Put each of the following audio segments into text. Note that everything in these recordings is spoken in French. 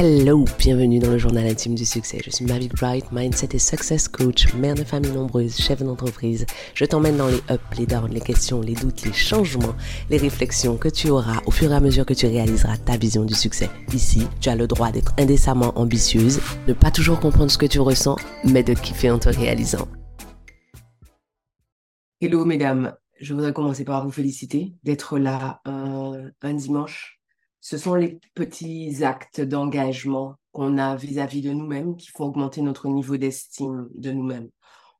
Hello, bienvenue dans le journal intime du succès. Je suis Mavic Bright, mindset et success coach, mère de famille nombreuse, chef d'entreprise. Je t'emmène dans les ups, les downs, les questions, les doutes, les changements, les réflexions que tu auras au fur et à mesure que tu réaliseras ta vision du succès. Ici, tu as le droit d'être indécemment ambitieuse, de pas toujours comprendre ce que tu ressens, mais de kiffer en te réalisant. Hello mesdames, je voudrais commencer par vous féliciter d'être là un, un dimanche ce sont les petits actes d'engagement qu'on a vis-à-vis de nous-mêmes qui font augmenter notre niveau d'estime de nous-mêmes.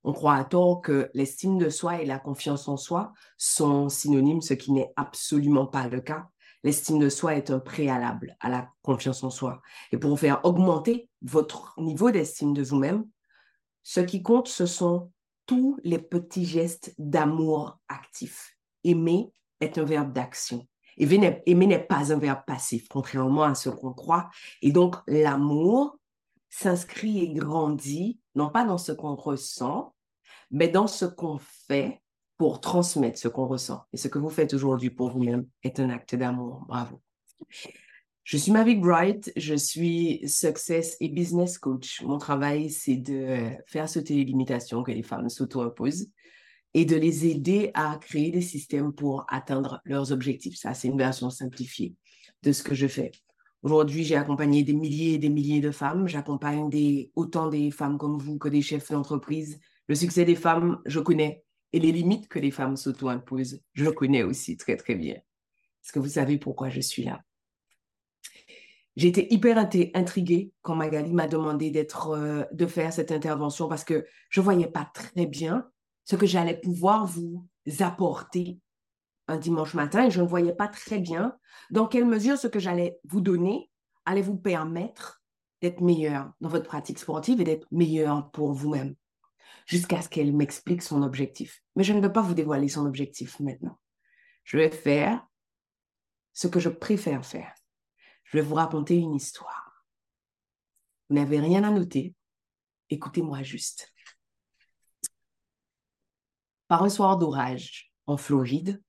On croit à tort que l'estime de soi et la confiance en soi sont synonymes, ce qui n'est absolument pas le cas. L'estime de soi est un préalable à la confiance en soi. Et pour faire augmenter votre niveau d'estime de vous-même, ce qui compte, ce sont tous les petits gestes d'amour actif. Aimer est un verbe d'action. Aimer n'est pas un verbe passif, contrairement à ce qu'on croit. Et donc, l'amour s'inscrit et grandit, non pas dans ce qu'on ressent, mais dans ce qu'on fait pour transmettre ce qu'on ressent. Et ce que vous faites aujourd'hui pour vous-même est un acte d'amour. Bravo. Je suis Mavic Bright, je suis success et business coach. Mon travail, c'est de faire sauter les limitations que les femmes s'auto-imposent et de les aider à créer des systèmes pour atteindre leurs objectifs. Ça, c'est une version simplifiée de ce que je fais. Aujourd'hui, j'ai accompagné des milliers et des milliers de femmes. J'accompagne autant des femmes comme vous que des chefs d'entreprise. Le succès des femmes, je connais. Et les limites que les femmes s'auto-imposent, je connais aussi très, très bien. Est-ce que vous savez pourquoi je suis là? J'ai été hyper intriguée quand Magali m'a demandé euh, de faire cette intervention parce que je ne voyais pas très bien ce que j'allais pouvoir vous apporter un dimanche matin et je ne voyais pas très bien dans quelle mesure ce que j'allais vous donner allait vous permettre d'être meilleur dans votre pratique sportive et d'être meilleur pour vous-même? Jusqu'à ce qu'elle m'explique son objectif. Mais je ne veux pas vous dévoiler son objectif maintenant. Je vais faire ce que je préfère faire. Je vais vous raconter une histoire. Vous n'avez rien à noter. Écoutez-moi juste. Par un soir d'orage en Floride,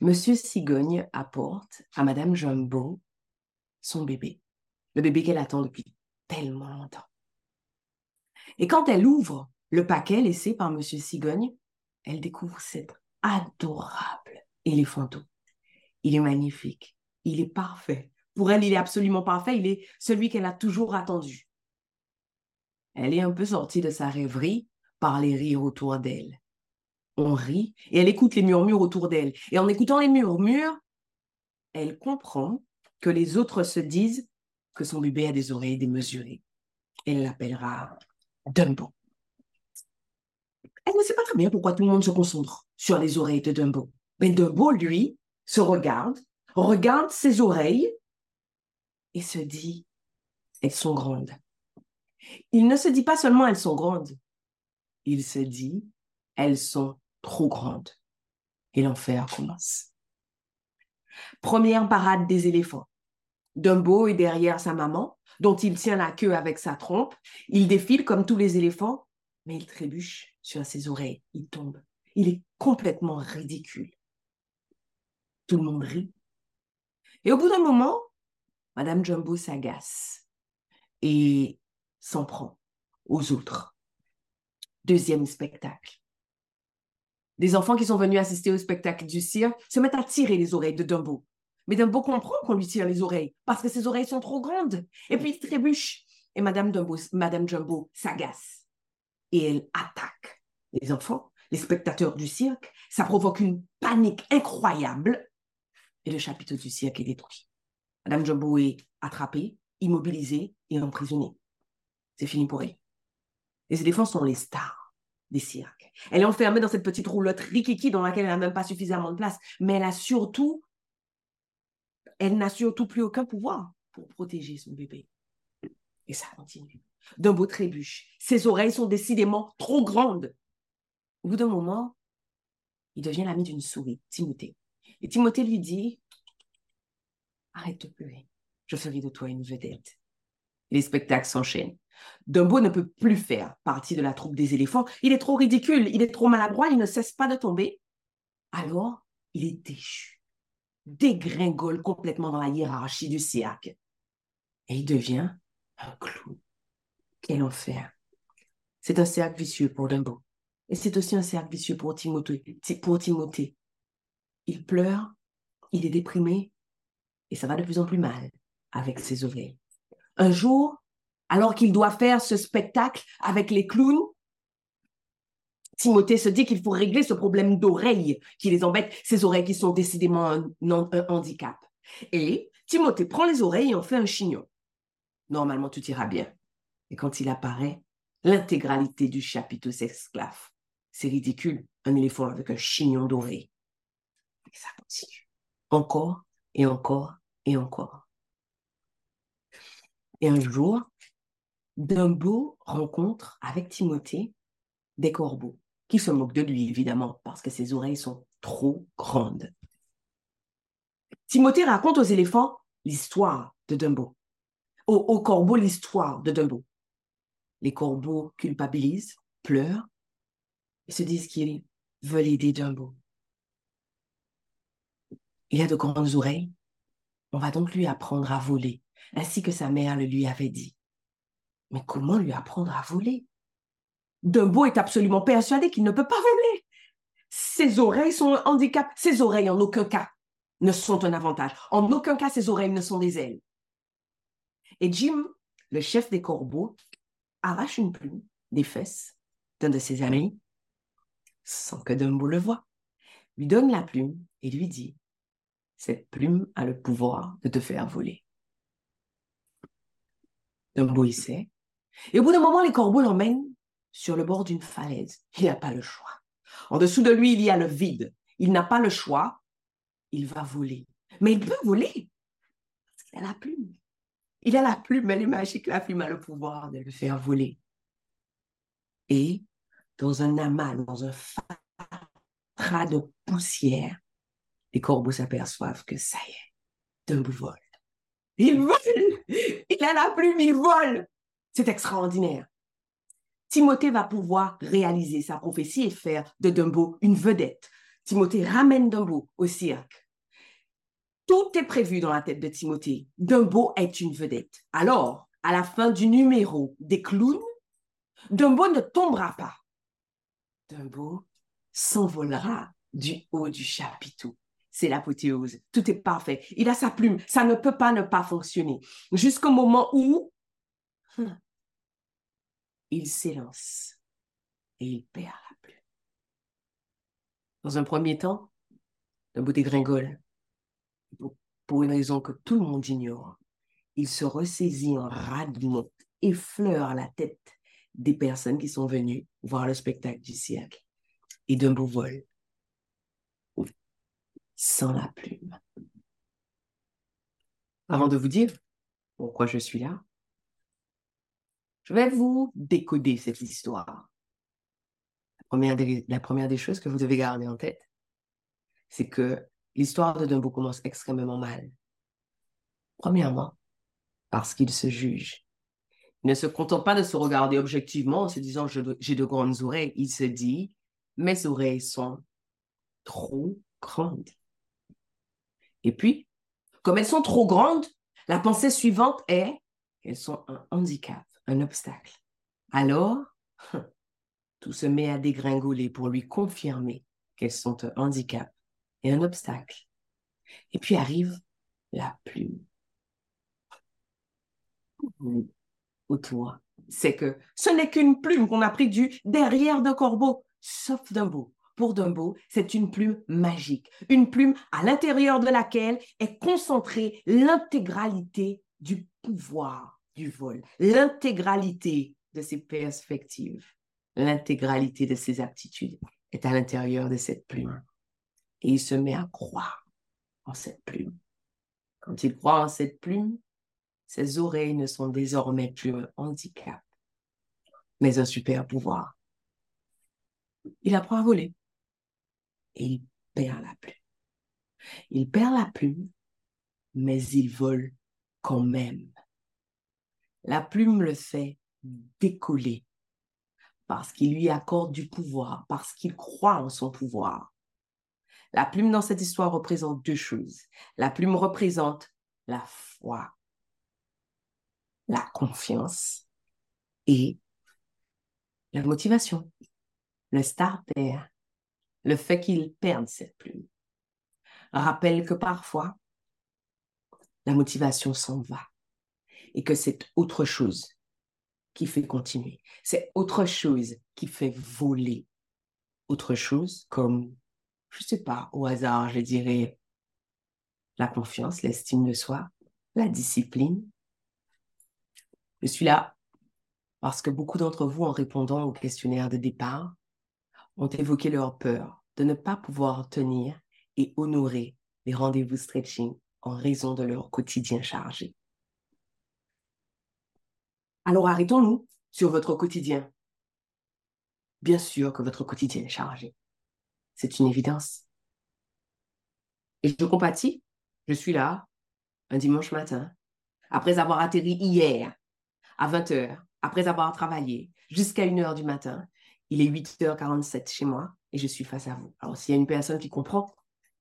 Monsieur Cigogne apporte à Madame Jumbo son bébé, le bébé qu'elle attend depuis tellement longtemps. Et quand elle ouvre le paquet laissé par Monsieur Cigogne, elle découvre cet adorable éléphanto. Il est magnifique, il est parfait. Pour elle, il est absolument parfait, il est celui qu'elle a toujours attendu. Elle est un peu sortie de sa rêverie par les rires autour d'elle on rit et elle écoute les murmures autour d'elle. Et en écoutant les murmures, elle comprend que les autres se disent que son bébé a des oreilles démesurées. Elle l'appellera Dumbo. Elle ne sait pas très bien pourquoi tout le monde se concentre sur les oreilles de Dumbo. Mais Dumbo, lui, se regarde, regarde ses oreilles et se dit, elles sont grandes. Il ne se dit pas seulement elles sont grandes, il se dit, elles sont trop grande. Et l'enfer commence. Première parade des éléphants. Dumbo est derrière sa maman, dont il tient la queue avec sa trompe. Il défile comme tous les éléphants, mais il trébuche sur ses oreilles. Il tombe. Il est complètement ridicule. Tout le monde rit. Et au bout d'un moment, Madame Jumbo s'agace et s'en prend aux autres. Deuxième spectacle. Des enfants qui sont venus assister au spectacle du cirque se mettent à tirer les oreilles de Dumbo. Mais Dumbo comprend qu'on lui tire les oreilles parce que ses oreilles sont trop grandes. Et puis il trébuche. Et Madame, Dumbo, Madame Jumbo s'agace. Et elle attaque les enfants, les spectateurs du cirque. Ça provoque une panique incroyable. Et le chapiteau du cirque est détruit. Madame Jumbo est attrapée, immobilisée et emprisonnée. C'est fini pour elle. Les éléphants sont les stars des cirques. Elle est enfermée dans cette petite roulotte rikiki dans laquelle elle n'a même pas suffisamment de place, mais elle a surtout, elle n'a surtout plus aucun pouvoir pour protéger son bébé. Et ça continue. D'un beau trébuche. Ses oreilles sont décidément trop grandes. Au bout d'un moment, il devient l'ami d'une souris, Timothée. Et Timothée lui dit, arrête de pleurer, je ferai de toi une vedette. les spectacles s'enchaînent. Dumbo ne peut plus faire partie de la troupe des éléphants. Il est trop ridicule, il est trop maladroit, il ne cesse pas de tomber. Alors, il est déchu, dégringole complètement dans la hiérarchie du cirque. Et il devient un clou. Quel enfer. C'est un cercle vicieux pour Dumbo. Et c'est aussi un cercle vicieux pour Timothée. Pour Timothée. Il pleure, il est déprimé, et ça va de plus en plus mal avec ses oreilles. Un jour, alors qu'il doit faire ce spectacle avec les clowns, Timothée se dit qu'il faut régler ce problème d'oreilles qui les embête, ces oreilles qui sont décidément un, handicap. Et Timothée prend les oreilles et en fait un chignon. Normalement, tout ira bien. Et quand il apparaît, l'intégralité du chapitre s'esclave. C'est ridicule, un éléphant avec un chignon d'oreille. Et ça continue. Encore et encore et encore. Et un jour, Dumbo rencontre avec Timothée des corbeaux qui se moquent de lui, évidemment, parce que ses oreilles sont trop grandes. Timothée raconte aux éléphants l'histoire de Dumbo, aux, corbeaux l'histoire de Dumbo. Les corbeaux culpabilisent, pleurent et se disent qu'ils veulent aider Dumbo. Il a de grandes oreilles. On va donc lui apprendre à voler, ainsi que sa mère le lui avait dit. Mais comment lui apprendre à voler? Dumbo est absolument persuadé qu'il ne peut pas voler. Ses oreilles sont un handicap. Ses oreilles, en aucun cas, ne sont un avantage. En aucun cas, ses oreilles ne sont des ailes. Et Jim, le chef des corbeaux, arrache une plume des fesses d'un de ses amis, sans que Dumbo le voie, lui donne la plume et lui dit Cette plume a le pouvoir de te faire voler. Dumbo y sait. Et au bout d'un moment, les corbeaux l'emmènent sur le bord d'une falaise. Il n'a pas le choix. En dessous de lui, il y a le vide. Il n'a pas le choix. Il va voler. Mais il peut voler parce qu'il a la plume. Il a la plume, elle est magique. La plume a le pouvoir de le faire voler. Et dans un amas, dans un fatras de poussière, les corbeaux s'aperçoivent que ça y est, Dumbo vole. Il vole! Il a la plume, il vole! C'est extraordinaire. Timothée va pouvoir réaliser sa prophétie et faire de Dumbo une vedette. Timothée ramène Dumbo au cirque. Tout est prévu dans la tête de Timothée. Dumbo est une vedette. Alors, à la fin du numéro des clowns, Dumbo ne tombera pas. Dumbo s'envolera du haut du chapiteau. C'est l'apothéose. Tout est parfait. Il a sa plume. Ça ne peut pas ne pas fonctionner. Jusqu'au moment où hum, il s'élance et il perd la plume. Dans un premier temps, le bout dégringole, pour une raison que tout le monde ignore. Il se ressaisit en radement, effleure la tête des personnes qui sont venues voir le spectacle du siècle et d'un beau vol sans la plume. Avant de vous dire pourquoi je suis là, je vais vous décoder cette histoire. La première, des, choses que vous devez garder en tête, c'est que l'histoire de Dumbo commence extrêmement mal. Premièrement, parce qu'il se juge. Il ne se contente pas de se regarder objectivement en se disant j'ai de grandes oreilles. Il se dit mes oreilles sont trop grandes. Et puis, comme elles sont trop grandes, la pensée suivante est qu'elles sont un handicap un obstacle. Alors, tout se met à dégringoler pour lui confirmer qu'elles sont un handicap et un obstacle. Et puis arrive la plume. Autour, c'est que ce n'est qu'une plume qu'on a pris du derrière de corbeau, sauf Dumbo. Pour Dumbo, c'est une plume magique, une plume à l'intérieur de laquelle est concentrée l'intégralité du pouvoir du vol, l'intégralité de ses perspectives, l'intégralité de ses aptitudes est à l'intérieur de cette plume. Et il se met à croire en cette plume. Quand il croit en cette plume, ses oreilles ne sont désormais plus un handicap, mais un super pouvoir. Il apprend à voler et il perd la plume. Il perd la plume, mais il vole quand même. La plume le fait décoller parce qu'il lui accorde du pouvoir, parce qu'il croit en son pouvoir. La plume dans cette histoire représente deux choses. La plume représente la foi. la confiance et la motivation, le starter, le fait qu'il perde cette plume. Rappelle que parfois, la motivation s'en va et que c'est autre chose qui fait continuer. C'est autre chose qui fait voler. Autre chose comme, je sais pas, au hasard, je dirais la confiance, l'estime de soi, la discipline. Je suis là parce que beaucoup d'entre vous, en répondant au questionnaire de départ, ont évoqué leur peur de ne pas pouvoir tenir et honorer les rendez-vous stretching en raison de leur quotidien chargé. Alors arrêtons-nous sur votre quotidien. Bien sûr que votre quotidien est chargé. C'est une évidence. Et je compatis, je suis là un dimanche matin, après avoir atterri hier à 20 h après avoir travaillé jusqu'à 1 h du matin. Il est 8h47 chez moi et je suis face à vous. Alors, s'il y a une personne qui comprend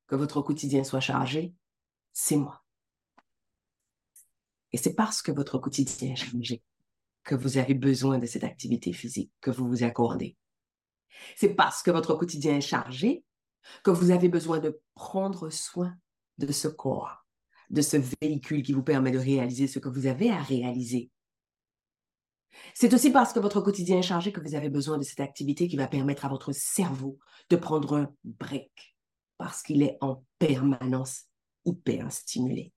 que votre quotidien soit chargé, c'est moi. Et c'est parce que votre quotidien est chargé que vous avez besoin de cette activité physique que vous vous accordez. C'est parce que votre quotidien est chargé que vous avez besoin de prendre soin de ce corps, de ce véhicule qui vous permet de réaliser ce que vous avez à réaliser. C'est aussi parce que votre quotidien est chargé que vous avez besoin de cette activité qui va permettre à votre cerveau de prendre un break parce qu'il est en permanence hyper stimulé.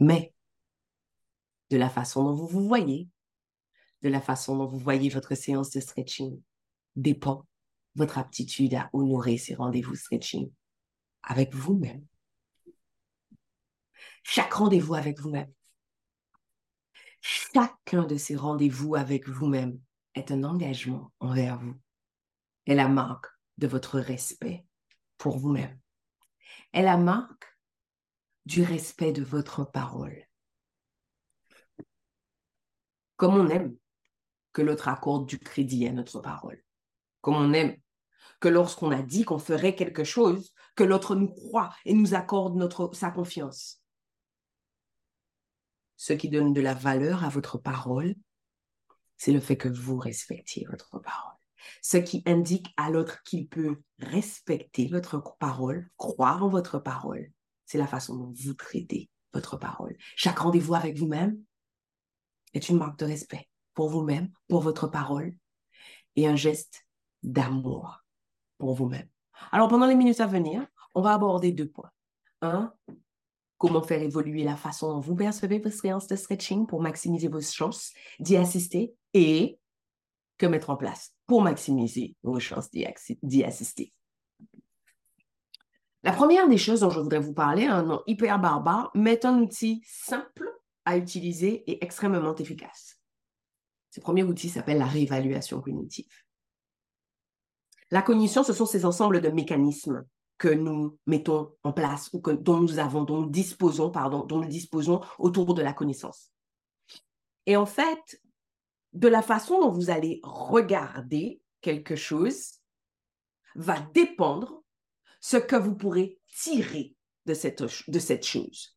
Mais de la façon dont vous vous voyez, de la façon dont vous voyez votre séance de stretching, dépend votre aptitude à honorer ces rendez-vous stretching avec vous-même. Chaque rendez-vous avec vous-même. Chacun de ces rendez-vous avec vous-même est un engagement envers vous. est la marque de votre respect pour vous-même. est la marque du respect de votre parole. Comme on aime que l'autre accorde du crédit à notre parole. Comme on aime que lorsqu'on a dit qu'on ferait quelque chose, que l'autre nous croit et nous accorde notre, sa confiance. Ce qui donne de la valeur à votre parole, c'est le fait que vous respectiez votre parole. Ce qui indique à l'autre qu'il peut respecter votre parole, croire en votre parole, c'est la façon dont vous traitez votre parole. Chaque rendez-vous avec vous-même est une marque de respect pour vous-même, pour votre parole et un geste d'amour pour vous-même. Alors, pendant les minutes à venir, on va aborder deux points. Un, comment faire évoluer la façon dont vous percevez vos séances de stretching pour maximiser vos chances d'y assister et que mettre en place pour maximiser vos chances d'y assister. La première des choses dont je voudrais vous parler, un nom hyper barbare, mais un outil simple à utiliser et extrêmement efficace. Ce premier outil s'appelle la réévaluation cognitive. La cognition, ce sont ces ensembles de mécanismes que nous mettons en place ou que, dont nous avons, dont nous disposons, pardon, dont nous disposons autour de la connaissance. Et en fait, de la façon dont vous allez regarder quelque chose va dépendre ce que vous pourrez tirer de cette, de cette chose.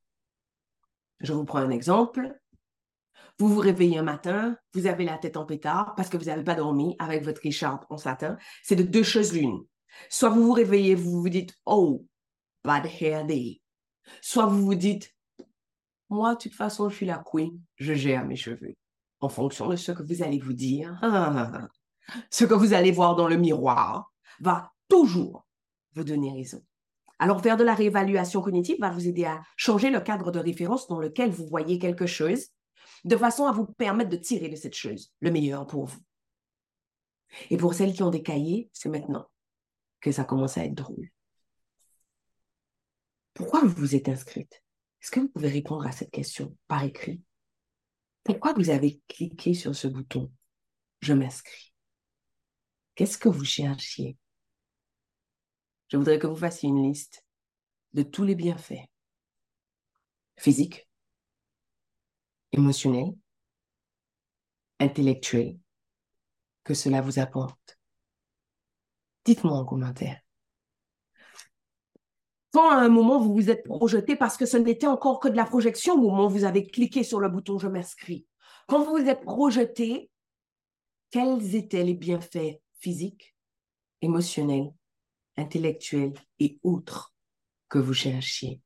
Je vous prends un exemple. Vous vous réveillez un matin, vous avez la tête en pétard parce que vous n'avez pas dormi avec votre écharpe en satin. C'est de deux choses l'une. Soit vous vous réveillez, vous vous dites, oh, bad hair day. Soit vous vous dites, moi, de toute façon, je suis la queen, je gère mes cheveux. En fonction de ce que vous allez vous dire, ce que vous allez voir dans le miroir va toujours vous donner raison. Alors, faire de la réévaluation cognitive va vous aider à changer le cadre de référence dans lequel vous voyez quelque chose de façon à vous permettre de tirer de cette chose le meilleur pour vous. Et pour celles qui ont des cahiers, c'est maintenant que ça commence à être drôle. Pourquoi vous vous êtes inscrite? Est-ce que vous pouvez répondre à cette question par écrit? Pourquoi vous avez cliqué sur ce bouton Je m'inscris Qu'est-ce que vous cherchiez? Je voudrais que vous fassiez une liste de tous les bienfaits physiques, émotionnel, intellectuel que cela vous apporte. Dites-moi en commentaire. Quand à un moment vous vous êtes projeté parce que ce n'était encore que de la projection au moment où vous avez cliqué sur le bouton je m'inscris. Quand vous vous êtes projeté, quels étaient les bienfaits physiques, émotionnels, intellectuels et autres que vous cherchiez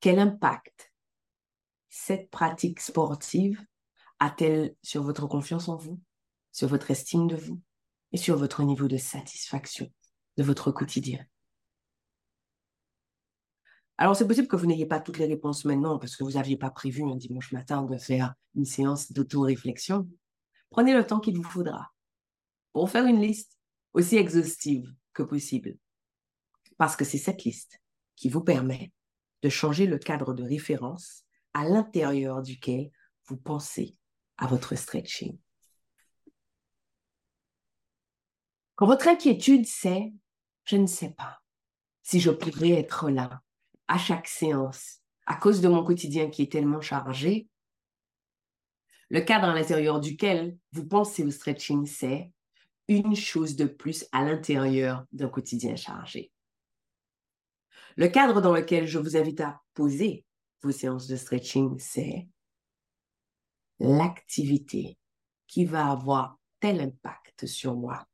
Quel impact cette pratique sportive a-t-elle sur votre confiance en vous, sur votre estime de vous et sur votre niveau de satisfaction de votre quotidien? Alors, c'est possible que vous n'ayez pas toutes les réponses maintenant parce que vous n'aviez pas prévu un dimanche matin de faire une séance d'auto-réflexion. Prenez le temps qu'il vous faudra pour faire une liste aussi exhaustive que possible. Parce que c'est cette liste qui vous permet de changer le cadre de référence à l'intérieur duquel vous pensez à votre stretching. Quand votre inquiétude, c'est je ne sais pas si je pourrais être là à chaque séance à cause de mon quotidien qui est tellement chargé, le cadre à l'intérieur duquel vous pensez au stretching, c'est une chose de plus à l'intérieur d'un quotidien chargé. Le cadre dans lequel je vous invite à poser vos séances de stretching, c'est l'activité qui va avoir tel impact sur moi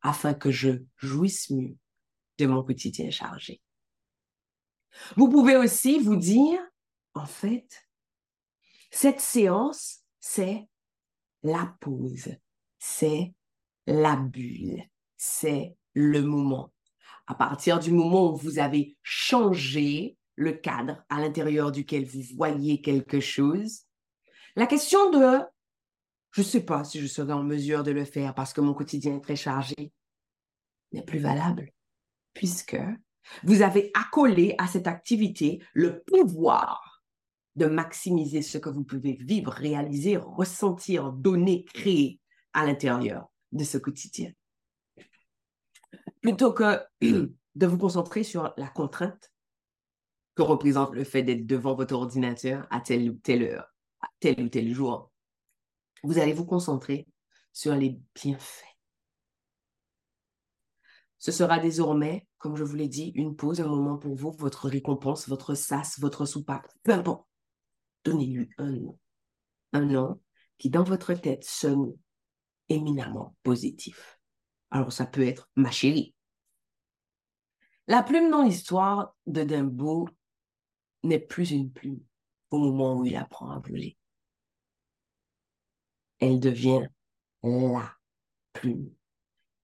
afin que je jouisse mieux de mon quotidien chargé. Vous pouvez aussi vous dire, en fait, cette séance, c'est la pause, c'est la bulle, c'est le moment. À partir du moment où vous avez changé le cadre à l'intérieur duquel vous voyez quelque chose, la question de je ne sais pas si je serai en mesure de le faire parce que mon quotidien est très chargé n'est plus valable, puisque vous avez accolé à cette activité le pouvoir de maximiser ce que vous pouvez vivre, réaliser, ressentir, donner, créer à l'intérieur de ce quotidien. Plutôt que de vous concentrer sur la contrainte que représente le fait d'être devant votre ordinateur à telle ou telle heure, à tel ou tel jour, vous allez vous concentrer sur les bienfaits. Ce sera désormais comme je vous l'ai dit, une pause, un moment pour vous, votre récompense, votre sas, votre soupape, peu importe. Donnez-lui un nom. Un nom qui, dans votre tête, sonne éminemment positif. Alors, ça peut être ma chérie. La plume dans l'histoire de Dumbo n'est plus une plume au moment où il apprend à voler. Elle devient la plume.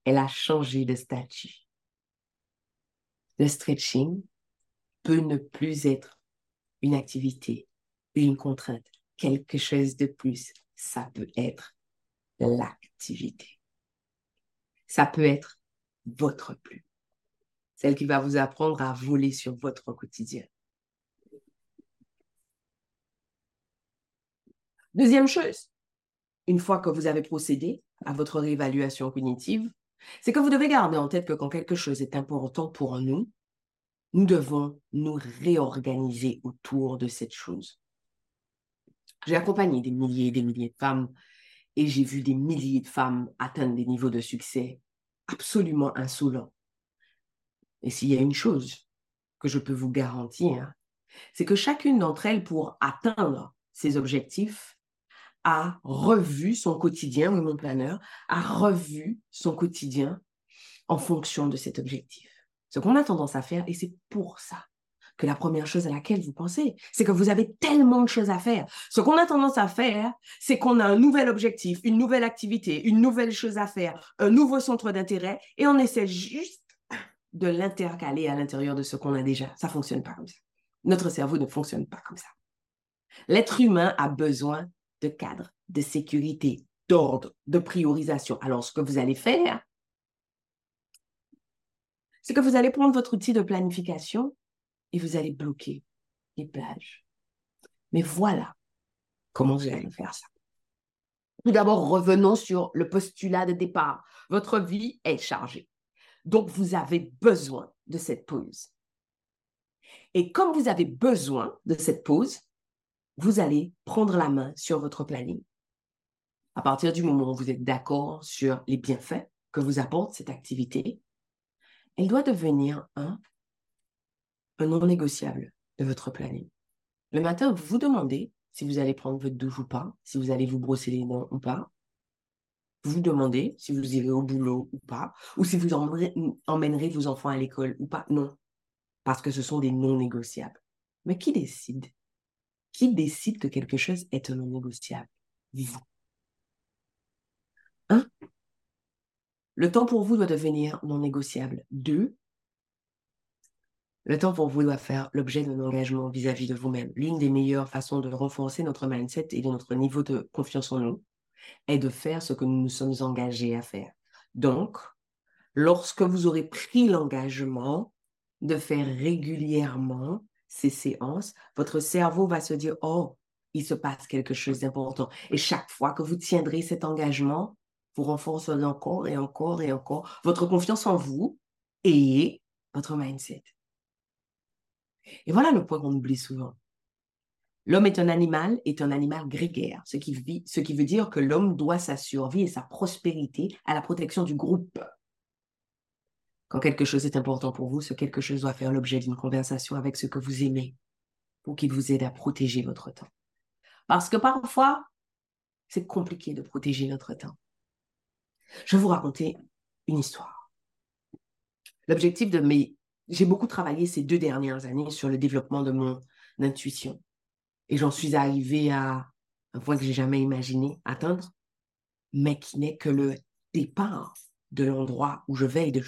Elle a changé de statut le stretching peut ne plus être une activité, une contrainte, quelque chose de plus. Ça peut être Ça peut être votre plume, celle qui va vous apprendre à voler sur votre quotidien. Deuxième chose, une fois que vous avez procédé à votre réévaluation cognitive, c'est que vous devez garder en tête que quand quelque chose est important pour nous, nous devons nous réorganiser autour de cette chose. J'ai accompagné des milliers et des milliers de femmes et j'ai vu des milliers de femmes atteindre des niveaux de succès absolument insolents. Et s'il y a une chose que je peux vous garantir, c'est que chacune d'entre elles, pour atteindre ses objectifs, a revu son quotidien, mon planeur, a revu son quotidien en fonction de cet objectif. Ce qu'on a tendance à faire, et c'est pour ça que la première chose à laquelle vous pensez, c'est que vous avez tellement de choses à faire. Ce qu'on a tendance à faire, c'est qu'on a un nouvel objectif, une nouvelle activité, une nouvelle chose à faire, un nouveau centre d'intérêt, et on essaie juste de l'intercaler à l'intérieur de ce qu'on a déjà. Ça ne fonctionne pas comme ça. Notre cerveau ne fonctionne pas comme ça. L'être humain a besoin de cadre, de sécurité, d'ordre, de priorisation. Alors, ce que vous allez faire, c'est que vous allez prendre votre outil de planification et vous allez bloquer les plages. Mais voilà comment vous allez faire ça. Tout d'abord, revenons sur le postulat de départ. Votre vie est chargée. Donc, vous avez besoin de cette pause. Et comme vous avez besoin de cette pause, vous allez prendre la main sur votre planning. À partir du moment où vous êtes d'accord sur les bienfaits que vous apporte cette activité, elle doit devenir un un non négociable de votre planning. Le matin, vous vous demandez si vous allez prendre votre douche ou pas, si vous allez vous brosser les dents ou pas. Vous demandez si vous irez au boulot ou pas, ou si vous emmènerez vos enfants à l'école ou pas. Non, parce que ce sont des non négociables. Mais qui décide? Qui décide que quelque chose est un non négociable? Vous. Un, le temps pour vous doit devenir non négociable. Deux, le temps pour vous doit faire l'objet d'un engagement vis-à-vis de vous-même. L'une des meilleures façons de renforcer notre mindset et de notre niveau de confiance en nous est de faire ce que nous nous sommes engagés à faire. Donc, lorsque vous aurez pris l'engagement de faire régulièrement ces séances, votre cerveau va se dire, oh, il se passe quelque chose d'important. Et chaque fois que vous tiendrez cet engagement, vous renforcerez encore et encore et encore votre confiance en vous et votre mindset. Et voilà le point qu'on oublie souvent. L'homme est un animal, est un animal grégaire, ce qui, veut dire que l'homme doit sa survie et sa prospérité à la protection du groupe. Quand quelque chose est important pour vous, ce quelque chose doit faire l'objet d'une conversation avec ce que vous aimez pour qu'il vous aide à protéger votre temps. Parce que parfois, c'est compliqué de protéger notre temps. Je vais vous raconter une histoire. L'objectif de mes j'ai beaucoup travaillé ces deux dernières années sur le développement de mon intuition. Et j'en suis arrivée à un point que j'ai jamais imaginé atteindre, mais qui n'est que le départ de l'endroit où je vais et de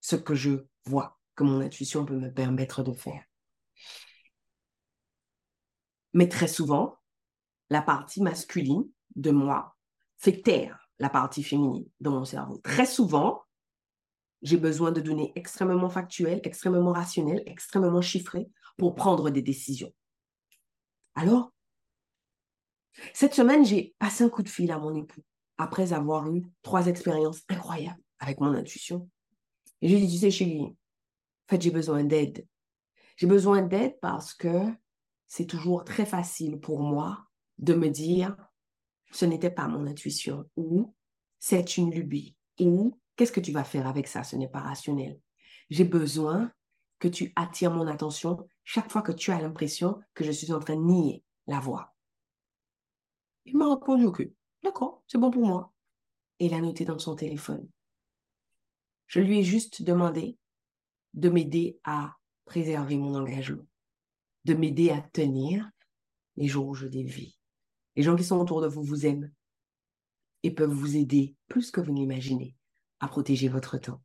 ce que je vois, que mon intuition peut me permettre de faire. Mais très souvent, la partie masculine de moi fait taire la partie féminine de mon cerveau. Très souvent, j'ai besoin de données extrêmement factuelles, extrêmement rationnelles, extrêmement chiffrées pour prendre des décisions. Alors, cette semaine, j'ai passé un coup de fil à mon époux après avoir eu trois expériences incroyables avec mon intuition. Et je lui ai dit, tu sais, chérie, en fait, j'ai besoin d'aide. J'ai besoin d'aide parce que c'est toujours très facile pour moi de me dire, ce n'était pas mon intuition ou c'est une lubie ou Qu'est-ce que tu vas faire avec ça? Ce n'est pas rationnel. J'ai besoin que tu attires mon attention chaque fois que tu as l'impression que je suis en train de nier la voix. Il m'a répondu que d'accord, c'est bon pour moi. Et il a noté dans son téléphone. Je lui ai juste demandé de m'aider à préserver mon engagement, de m'aider à tenir les jours où je dévie. Les gens qui sont autour de vous vous aiment et peuvent vous aider plus que vous n'imaginez à protéger votre temps.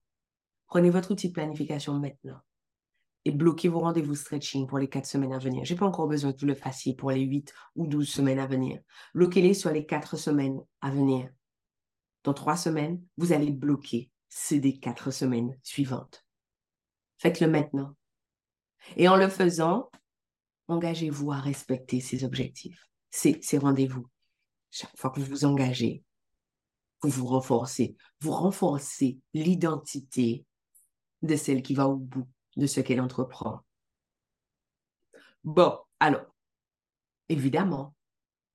Prenez votre outil de planification maintenant et bloquez vos rendez-vous stretching pour les quatre semaines à venir. Je n'ai pas encore besoin que vous le fassiez pour les huit ou douze semaines à venir. Bloquez-les sur les quatre semaines à venir. Dans trois semaines, vous allez bloquer ces des quatre semaines suivantes. Faites-le maintenant. Et en le faisant, engagez-vous à respecter ces objectifs, ces rendez-vous. Chaque fois que vous vous engagez, vous vous renforcez. Vous renforcez l'identité de celle qui va au bout de ce qu'elle entreprend. Bon, alors, évidemment,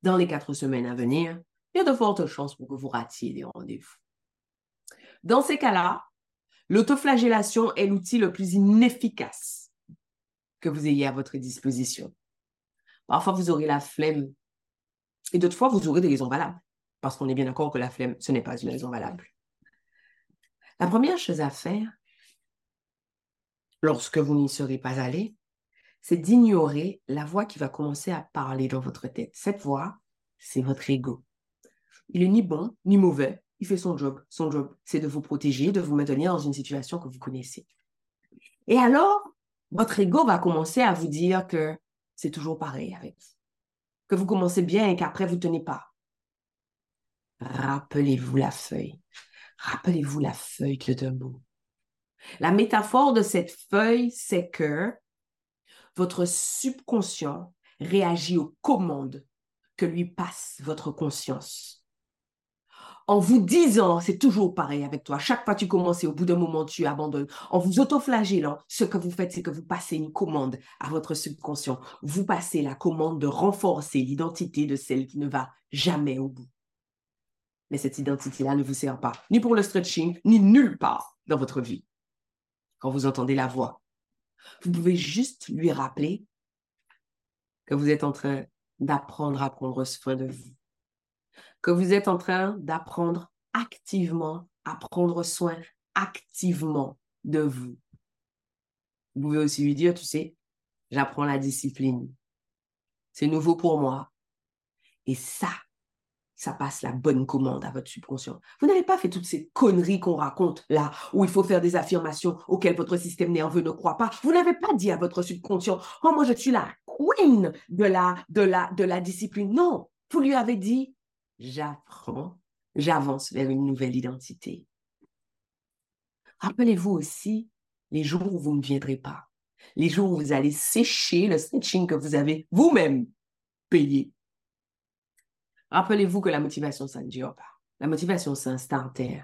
dans les quatre semaines à venir, il y a de fortes chances pour que vous ratiez des rendez-vous. Dans ces cas-là, l'autoflagellation est l'outil le plus inefficace que vous ayez à votre disposition. Parfois, vous aurez la flemme et d'autres fois, vous aurez des raisons valables parce qu'on est bien d'accord que la flemme, ce n'est pas une raison valable. La première chose à faire, lorsque vous n'y serez pas allé, c'est d'ignorer la voix qui va commencer à parler dans votre tête. Cette voix, c'est votre ego. Il est ni bon ni mauvais. Il fait son job. Son job, c'est de vous protéger, de vous maintenir dans une situation que vous connaissez. Et alors, votre ego va commencer à vous dire que c'est toujours pareil avec vous. Que vous commencez bien et qu'après, vous ne tenez pas. Rappelez-vous la feuille. Rappelez-vous la feuille de debout. La métaphore de cette feuille, c'est que votre subconscient réagit aux commandes que lui passe votre conscience. En vous disant, c'est toujours pareil avec toi, chaque fois que tu commences et au bout d'un moment tu abandonnes, en vous autoflagellant, ce que vous faites, c'est que vous passez une commande à votre subconscient. Vous passez la commande de renforcer l'identité de celle qui ne va jamais au bout mais cette identité-là ne vous sert pas, ni pour le stretching, ni nulle part dans votre vie. Quand vous entendez la voix, Vous pouvez juste lui rappeler que vous êtes en train d'apprendre à prendre soin de vous, que vous êtes en train d'apprendre activement à prendre soin activement de vous. Vous pouvez aussi lui dire, tu sais, j'apprends la discipline. C'est nouveau pour moi. Et ça, ça passe la bonne commande à votre subconscient. Vous n'avez pas fait toutes ces conneries qu'on raconte là, où il faut faire des affirmations auxquelles votre système nerveux ne croit pas. Vous n'avez pas dit à votre subconscient, oh moi je suis la queen de la, de la, de la discipline. Non, vous lui avez dit, j'apprends, j'avance vers une nouvelle identité. Rappelez-vous aussi les jours où vous ne viendrez pas, les jours où vous allez sécher le stretching que vous avez vous-même payé. Rappelez-vous que la motivation, ça ne dure pas. La motivation, c'est un starter.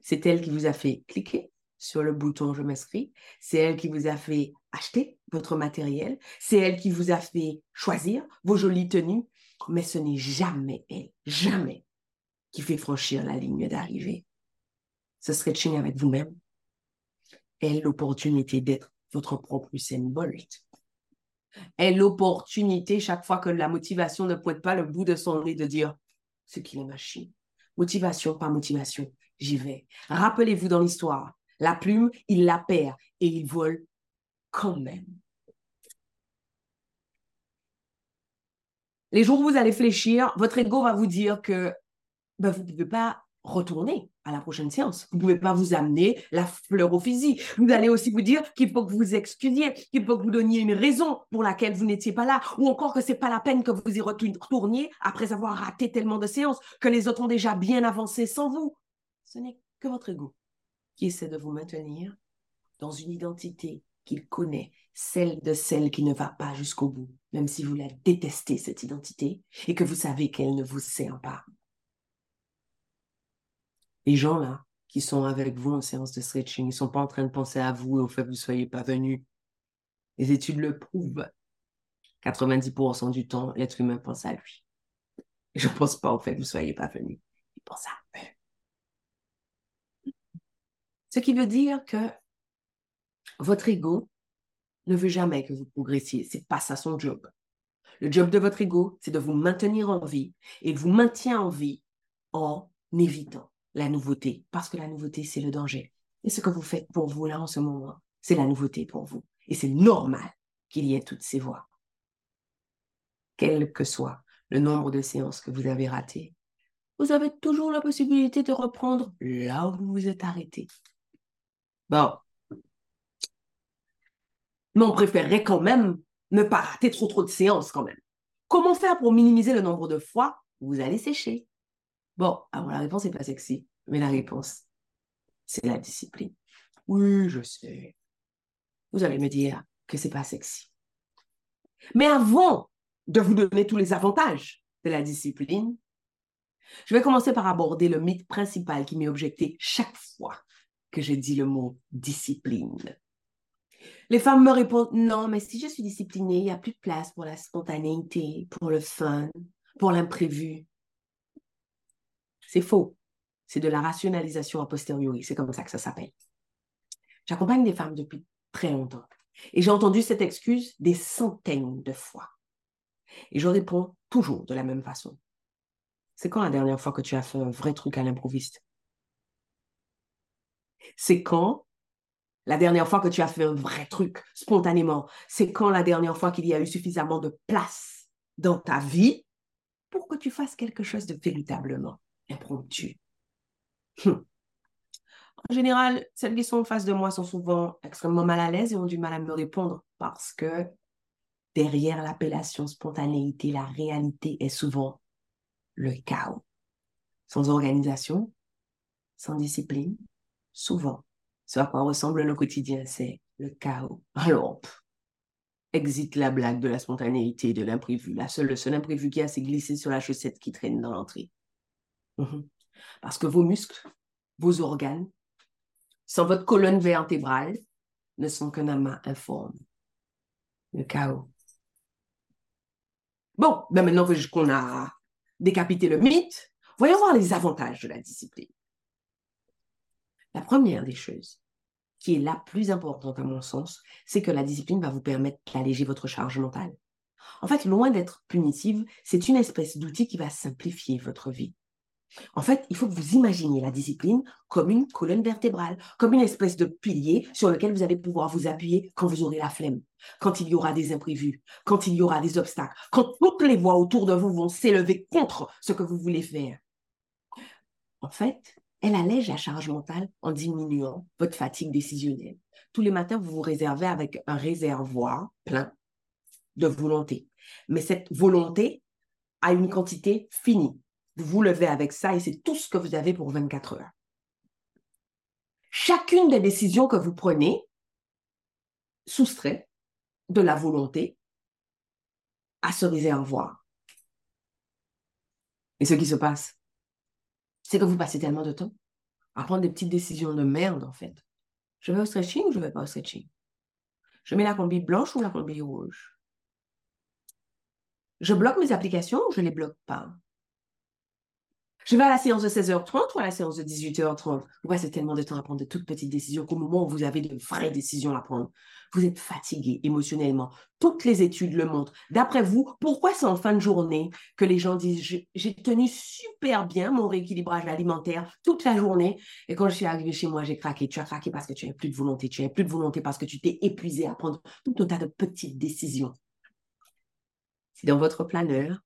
C'est elle qui vous a fait cliquer sur le bouton je m'inscris. C'est elle qui vous a fait acheter votre matériel. C'est elle qui vous a fait choisir vos jolies tenues. Mais ce n'est jamais elle, jamais, qui fait franchir la ligne d'arrivée ce stretching avec vous-même est l'opportunité d'être votre propre Usain Bolt. Est l'opportunité chaque fois que la motivation ne pointe pas le bout de son nez de dire ce qu'il est machine. Motivation par motivation, j'y vais. Rappelez-vous dans l'histoire, la plume, il la perd et il vole quand même. Les jours où vous allez fléchir, votre ego va vous dire que ben, vous ne pouvez pas retourner à la prochaine séance. Vous ne pouvez pas vous amener la fleur au physique. Vous allez aussi vous dire qu'il faut que vous excusiez, qu'il faut que vous donniez une raison pour laquelle vous n'étiez pas là, ou encore que c'est pas la peine que vous y retourniez après avoir raté tellement de séances, que les autres ont déjà bien avancé sans vous. Ce n'est que votre ego qui essaie de vous maintenir dans une identité qu'il connaît, celle de celle qui ne va pas jusqu'au bout, même si vous la détestez, cette identité, et que vous savez qu'elle ne vous sert pas les gens là qui sont avec vous en séance de stretching, ils ne sont pas en train de penser à vous et au fait que vous ne soyez pas venu. Les études le prouvent. 90% du temps, l'être humain pense à lui. je ne pense pas au fait que vous ne soyez pas venu. Il pense à eux. Ce qui veut dire que votre ego ne veut jamais que vous progressiez. C'est pas ça son job. Le job de votre ego, c'est de vous maintenir en vie et de vous maintient en vie en évitant la nouveauté, parce que la nouveauté, c'est le danger. Et ce que vous faites pour vous là en ce moment, c'est la nouveauté pour vous. Et c'est normal qu'il y ait toutes ces voix. Quel que soit le nombre de séances que vous avez ratées, vous avez toujours la possibilité de reprendre là où vous vous êtes arrêté. Bon. Mais on préférerait quand même ne pas rater trop trop de séances quand même. Comment faire pour minimiser le nombre de fois où vous allez sécher? Bon, alors la réponse n'est pas sexy, mais la réponse, c'est la discipline. Oui, je sais. Vous allez me dire que c'est pas sexy. Mais avant de vous donner tous les avantages de la discipline, je vais commencer par aborder le mythe principal qui m'est objecté chaque fois que je dis le mot discipline. Les femmes me répondent non, mais si je suis disciplinée, il n'y a plus de place pour la spontanéité, pour le fun, pour l'imprévu. C'est faux. C'est de la rationalisation a posteriori. C'est comme ça que ça s'appelle. J'accompagne des femmes depuis très longtemps. Et j'ai entendu cette excuse des centaines de fois. Et je réponds toujours de la même façon. C'est quand la dernière fois que tu as fait un vrai truc à l'improviste? C'est quand la dernière fois que tu as fait un vrai truc spontanément? C'est quand la dernière fois qu'il y a eu suffisamment de place dans ta vie pour que tu fasses quelque chose de véritablement impromptu. Hum. En général, celles qui sont en face de moi sont souvent extrêmement mal à l'aise et ont du mal à me répondre parce que derrière l'appellation spontanéité, la réalité est souvent le chaos. Sans organisation, sans discipline, souvent, ce à quoi ressemble le quotidien, c'est le chaos. Alors, exit la blague de la spontanéité, de l'imprévu. La seule, le seul imprévu qui a, c'est glisser sur la chaussette qui traîne dans l'entrée. Mhm. Parce que vos muscles, vos organes, sans votre colonne vertébrale, ne sont qu'un amas informe. Le chaos. Bon, ben maintenant qu'on a décapité le mythe, voyons voir les avantages de la discipline. La première des choses, qui est la plus importante à mon sens, c'est que la discipline va vous permettre d'alléger votre charge mentale. En fait, loin d'être punitive, c'est une espèce d'outil qui va simplifier votre vie. En fait, il faut que vous imaginiez la discipline comme une colonne vertébrale, comme une espèce de pilier sur lequel vous allez pouvoir vous appuyer quand vous aurez la flemme, quand il y aura des imprévus, quand il y aura des obstacles, quand toutes les voix autour de vous vont s'élever contre ce que vous voulez faire. En fait, elle allège la charge mentale en diminuant votre fatigue décisionnelle. Tous les matins, vous vous réservez avec un réservoir plein de volonté. Mais cette volonté a une quantité finie. Vous vous levez avec ça et c'est tout ce que vous avez pour 24 heures. Chacune des décisions que vous prenez soustrait de la volonté à ce réservoir. Et ce qui se passe, c'est que vous passez tellement de temps à prendre des petites décisions de merde, en fait. Je vais au stretching ou je ne vais pas au stretching? Je mets la combi blanche ou la combi rouge? Je bloque mes applications ou je ne les bloque pas? Je vais à la séance de 16h30 ou à la séance de 18h30 Vous passez tellement de temps à prendre de toutes petites décisions qu'au moment où vous avez de vraies décisions à prendre, vous êtes fatigué émotionnellement. Toutes les études le montrent. D'après vous, pourquoi c'est en fin de journée que les gens disent j'ai tenu super bien mon rééquilibrage alimentaire toute la journée et quand je suis arrivée chez moi, j'ai craqué. Tu as craqué parce que tu n'as plus de volonté. Tu n'as plus de volonté parce que tu t'es épuisé à prendre tout un tas de petites décisions. Si dans votre planeur,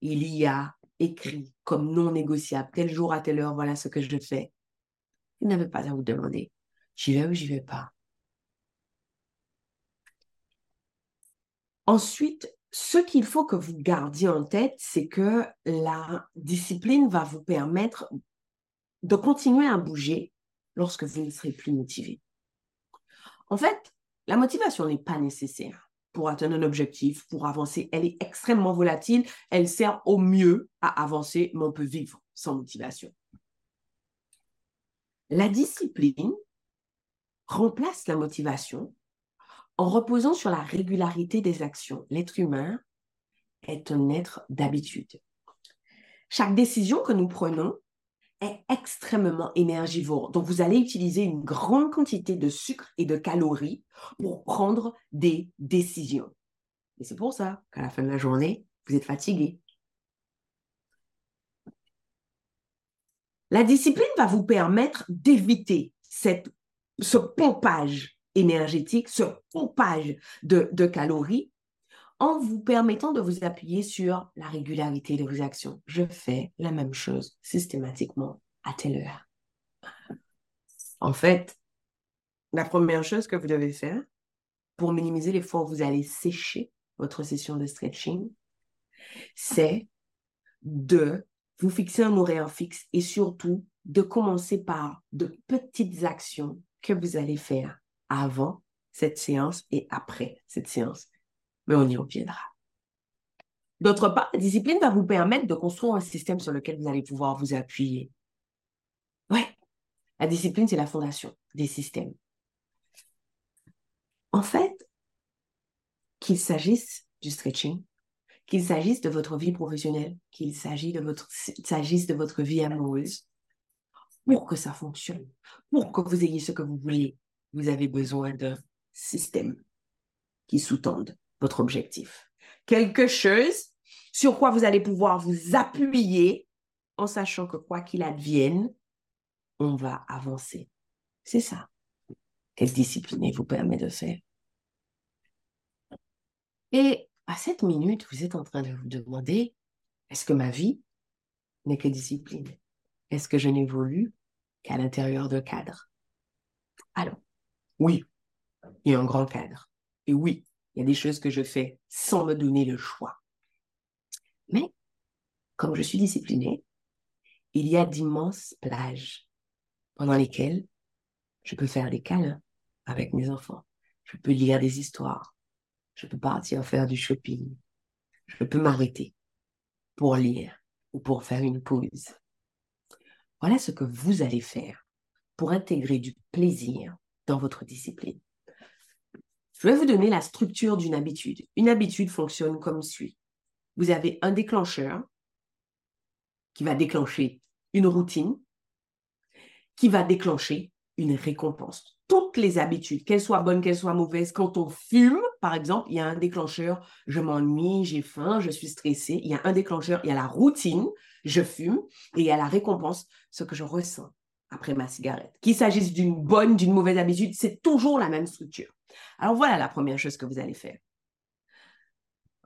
il y a écrit comme non négociable, tel jour à telle heure, voilà ce que je fais. Vous n'avez pas à vous demander, j'y vais ou j'y vais pas? Ensuite, ce qu'il faut que vous gardiez en tête, c'est que la discipline va vous permettre de continuer à bouger lorsque vous ne serez plus motivé. En fait, la motivation n'est pas nécessaire pour atteindre un objectif, pour avancer. Elle est extrêmement volatile. Elle sert au mieux à avancer, mais on peut vivre sans motivation. La discipline remplace la motivation en reposant sur la régularité des actions. L'être humain est un être d'habitude. Chaque décision que nous prenons extrêmement énergivore. Donc, vous allez utiliser une grande quantité de sucre et de calories pour prendre des décisions. Et c'est pour ça qu'à la fin de la journée, vous êtes fatigué. La discipline va vous permettre d'éviter ce pompage énergétique, ce pompage de calories en vous permettant de vous appuyer sur la régularité de vos actions. Je fais la même chose systématiquement à telle heure. En fait, la première chose que vous devez faire pour minimiser les fois où vous allez sécher votre session de stretching, c'est de vous fixer un horaire fixe et surtout de commencer par de petites actions que vous allez faire avant cette séance et après cette séance mais on y reviendra. D'autre part, la discipline va vous permettre de construire un système sur lequel vous allez pouvoir vous appuyer. Ouais, la discipline, c'est la fondation des systèmes. En fait, qu'il s'agisse du stretching, qu'il s'agisse de votre vie professionnelle, qu'il s'agisse de votre, de votre vie amoureuse, pour que ça fonctionne, pour que vous ayez ce que vous voulez, vous avez besoin d'un système qui sous-tende votre objectif. Quelque chose sur quoi vous allez pouvoir vous appuyer en sachant que quoi qu'il advienne, on va avancer. C'est ça Quelle discipline vous permet de faire. Et à cette minute, vous êtes en train de vous demander, est-ce que ma vie n'est que discipline? Est-ce que je n'évolue qu'à l'intérieur de cadre? Alors, oui, il y a un grand cadre. Et oui, il y a des choses que je fais sans me donner le choix. Mais, comme je suis disciplinée, il y a d'immenses plages pendant lesquelles je peux faire des câlins avec mes enfants. Je peux lire des histoires. Je peux partir faire du shopping. Je peux m'arrêter pour lire ou pour faire une pause. Voilà ce que vous allez faire pour intégrer du plaisir dans votre discipline. Je vais vous donner la structure d'une habitude. Une habitude fonctionne comme suit. Vous avez un déclencheur qui va déclencher une routine, qui va déclencher une récompense. toutes les habitudes, qu'elles soient bonnes, qu'elles soient mauvaises. Quand on fume, par exemple, il y a un déclencheur, je m'ennuie, j'ai faim, je suis stressée. Il y a un déclencheur, il y a la routine, je fume, et il y a la récompense, ce que je ressens après ma cigarette. Qu'il s'agisse d'une bonne, d'une mauvaise habitude, c'est toujours la même structure. Alors voilà la première chose que vous allez faire.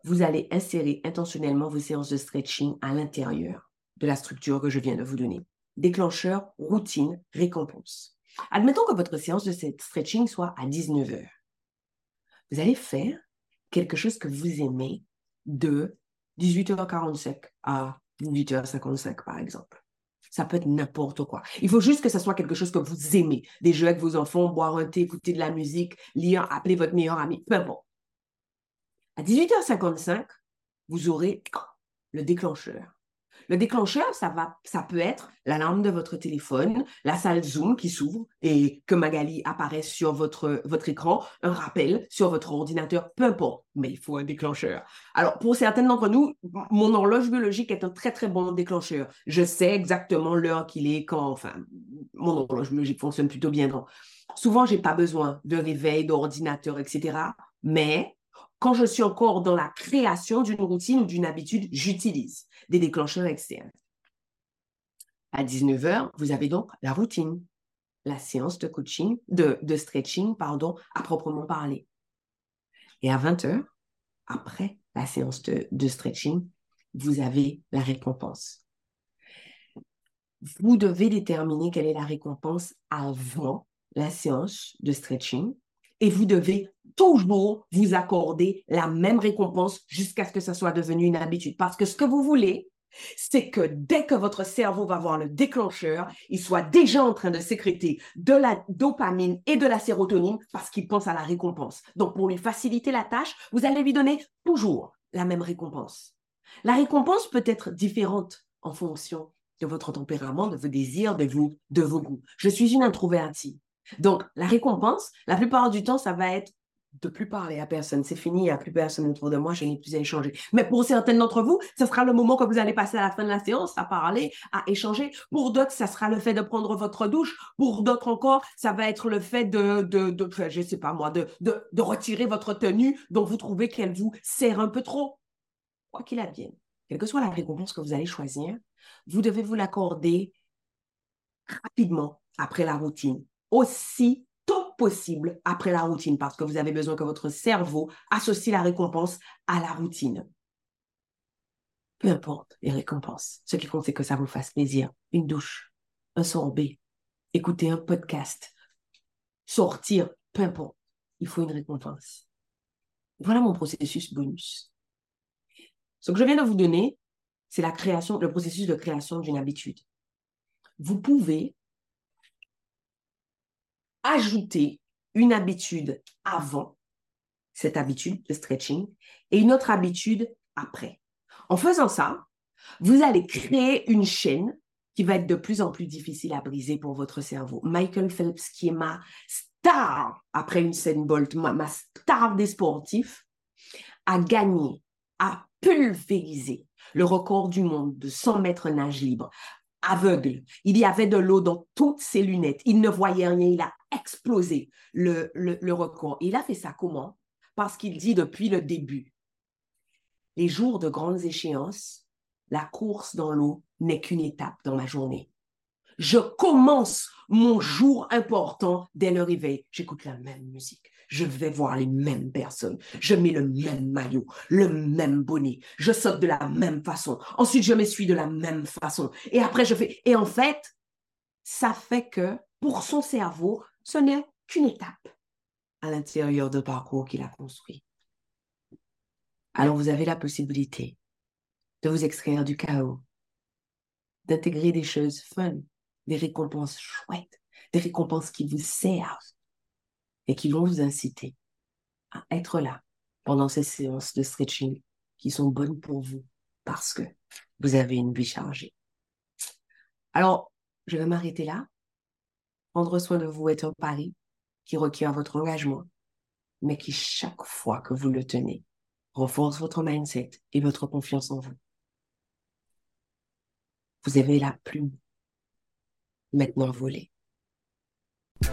Vous allez insérer intentionnellement vos séances de stretching à l'intérieur de la structure que je viens de vous donner. Déclencheur, routine, récompense. Admettons que votre séance de stretching soit à 19h. Vous allez faire quelque chose que vous aimez de 18h45 à 18h55, par exemple. Ça peut être n'importe quoi. Il faut juste que ce soit quelque chose que vous aimez. Des jeux avec vos enfants, boire un thé, écouter de la musique, lire, appeler votre meilleur ami, peu importe. À 18h55, vous aurez le déclencheur. Le déclencheur, ça, va, ça peut être l'alarme de votre téléphone, la salle Zoom qui s'ouvre et que Magali apparaît sur votre, votre écran, un rappel sur votre ordinateur, peu importe, mais il faut un déclencheur. Alors, pour certaines d'entre nous, mon horloge biologique est un très, très bon déclencheur. Je sais exactement l'heure qu'il est quand, enfin, mon horloge biologique fonctionne plutôt bien. Souvent, je n'ai pas besoin de réveil, d'ordinateur, etc. Mais quand je suis encore dans la création d'une routine ou d'une habitude, j'utilise des déclencheurs externes. À 19h, vous avez donc la routine, la séance de coaching, de, stretching, pardon, à proprement parler. Et à 20h, après la séance de stretching, vous avez la récompense. Vous devez déterminer quelle est la récompense avant la séance de stretching et vous devez toujours vous accorder la même récompense jusqu'à ce que ça soit devenu une habitude. Parce que ce que vous voulez, c'est que dès que votre cerveau va voir le déclencheur, il soit déjà en train de sécréter de la dopamine et de la sérotonine parce qu'il pense à la récompense. Donc, pour lui faciliter la tâche, vous allez lui donner toujours la même récompense. La récompense peut être différente en fonction de votre tempérament, de vos désirs, de, vous, de vos goûts. Je suis une introvertie. Donc, la récompense, la plupart du temps, ça va être de plus parler à personne. C'est fini, il n'y a plus personne autour de moi, je n'ai plus à échanger. Mais pour certaines d'entre vous, ce sera le moment que vous allez passer à la fin de la séance à parler, à échanger. Pour d'autres, ça sera le fait de prendre votre douche. Pour d'autres encore, ça va être le fait de, de, de je sais pas moi, de retirer votre tenue dont vous trouvez qu'elle vous sert un peu trop. Quoi qu'il advienne, quelle que soit la récompense que vous allez choisir, vous devez vous l'accorder rapidement après la routine aussi tôt possible après la routine parce que vous avez besoin que votre cerveau associe la récompense à la routine. Peu importe les récompenses. Ce qui compte, c'est que ça vous fasse plaisir. Une douche, un sorbet, écouter un podcast, sortir, peu importe. Il faut une récompense. Voilà mon processus bonus. Ce que je viens de vous donner, c'est la création, le processus de création d'une habitude. Vous pouvez ajouter une habitude avant cette habitude de stretching et une autre habitude après. En faisant ça, vous allez créer une chaîne qui va être de plus en plus difficile à briser pour votre cerveau. Michael Phelps, qui est ma star après une scène Bolt, ma, star des sportifs, a gagné, a pulvérisé le record du monde de 100 mètres nage libre aveugle. Il y avait de l'eau dans toutes ses lunettes. Il ne voyait rien. Il a explosé le, le, record. Il a fait ça comment? Parce qu'il dit depuis le début, les jours de grandes échéances, la course dans l'eau n'est qu'une étape dans ma journée. Je commence mon jour important dès le réveil. J'écoute la même musique je vais voir les mêmes personnes. Je mets le même maillot, le même bonnet. Je saute de la même façon. Ensuite, je m'essuie de la même façon. Et après, je fais... Et en fait, ça fait que pour son cerveau, ce n'est qu'une étape à l'intérieur du parcours qu'il a construit. Alors, vous avez la possibilité de vous extraire du chaos, d'intégrer des choses fun, des récompenses chouettes, des récompenses qui vous servent et qui vont vous inciter à être là pendant ces séances de stretching qui sont bonnes pour vous parce que vous avez une vie chargée. Alors, je vais m'arrêter là. Prendre soin de vous est un pari qui requiert votre engagement, mais qui chaque fois que vous le tenez, renforce votre mindset et votre confiance en vous. Vous avez la plume. Maintenant volée.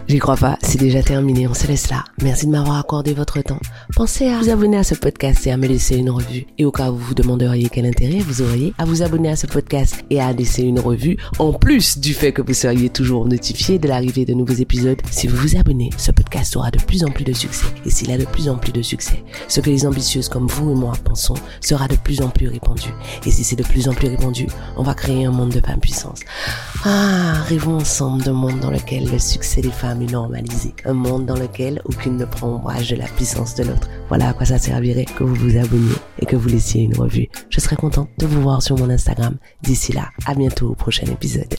J'y crois pas, c'est déjà terminé, on se laisse là. Merci de m'avoir accordé votre temps. Pensez à vous abonner à ce podcast et à me laisser une revue. Et au cas où vous vous demanderiez quel intérêt vous auriez à vous abonner à ce podcast et à laisser une revue, en plus du fait que vous seriez toujours notifié de l'arrivée de nouveaux épisodes, si vous vous abonnez, ce podcast aura de plus en plus de succès. Et s'il a de plus en plus de succès, ce que les ambitieuses comme vous et moi pensons sera de plus en plus répandu. Et si c'est de plus en plus répandu, on va créer un monde de femmes puissance. Ah, rêvons ensemble d'un monde dans lequel le succès des femmes est normalisé. Un monde dans lequel aucune ne prend ombrage de la puissance de l'autre. Voilà à quoi ça servirait que vous vous abonniez et que vous laissiez une revue. Je serai contente de vous voir sur mon Instagram. D'ici là, à bientôt au prochain épisode.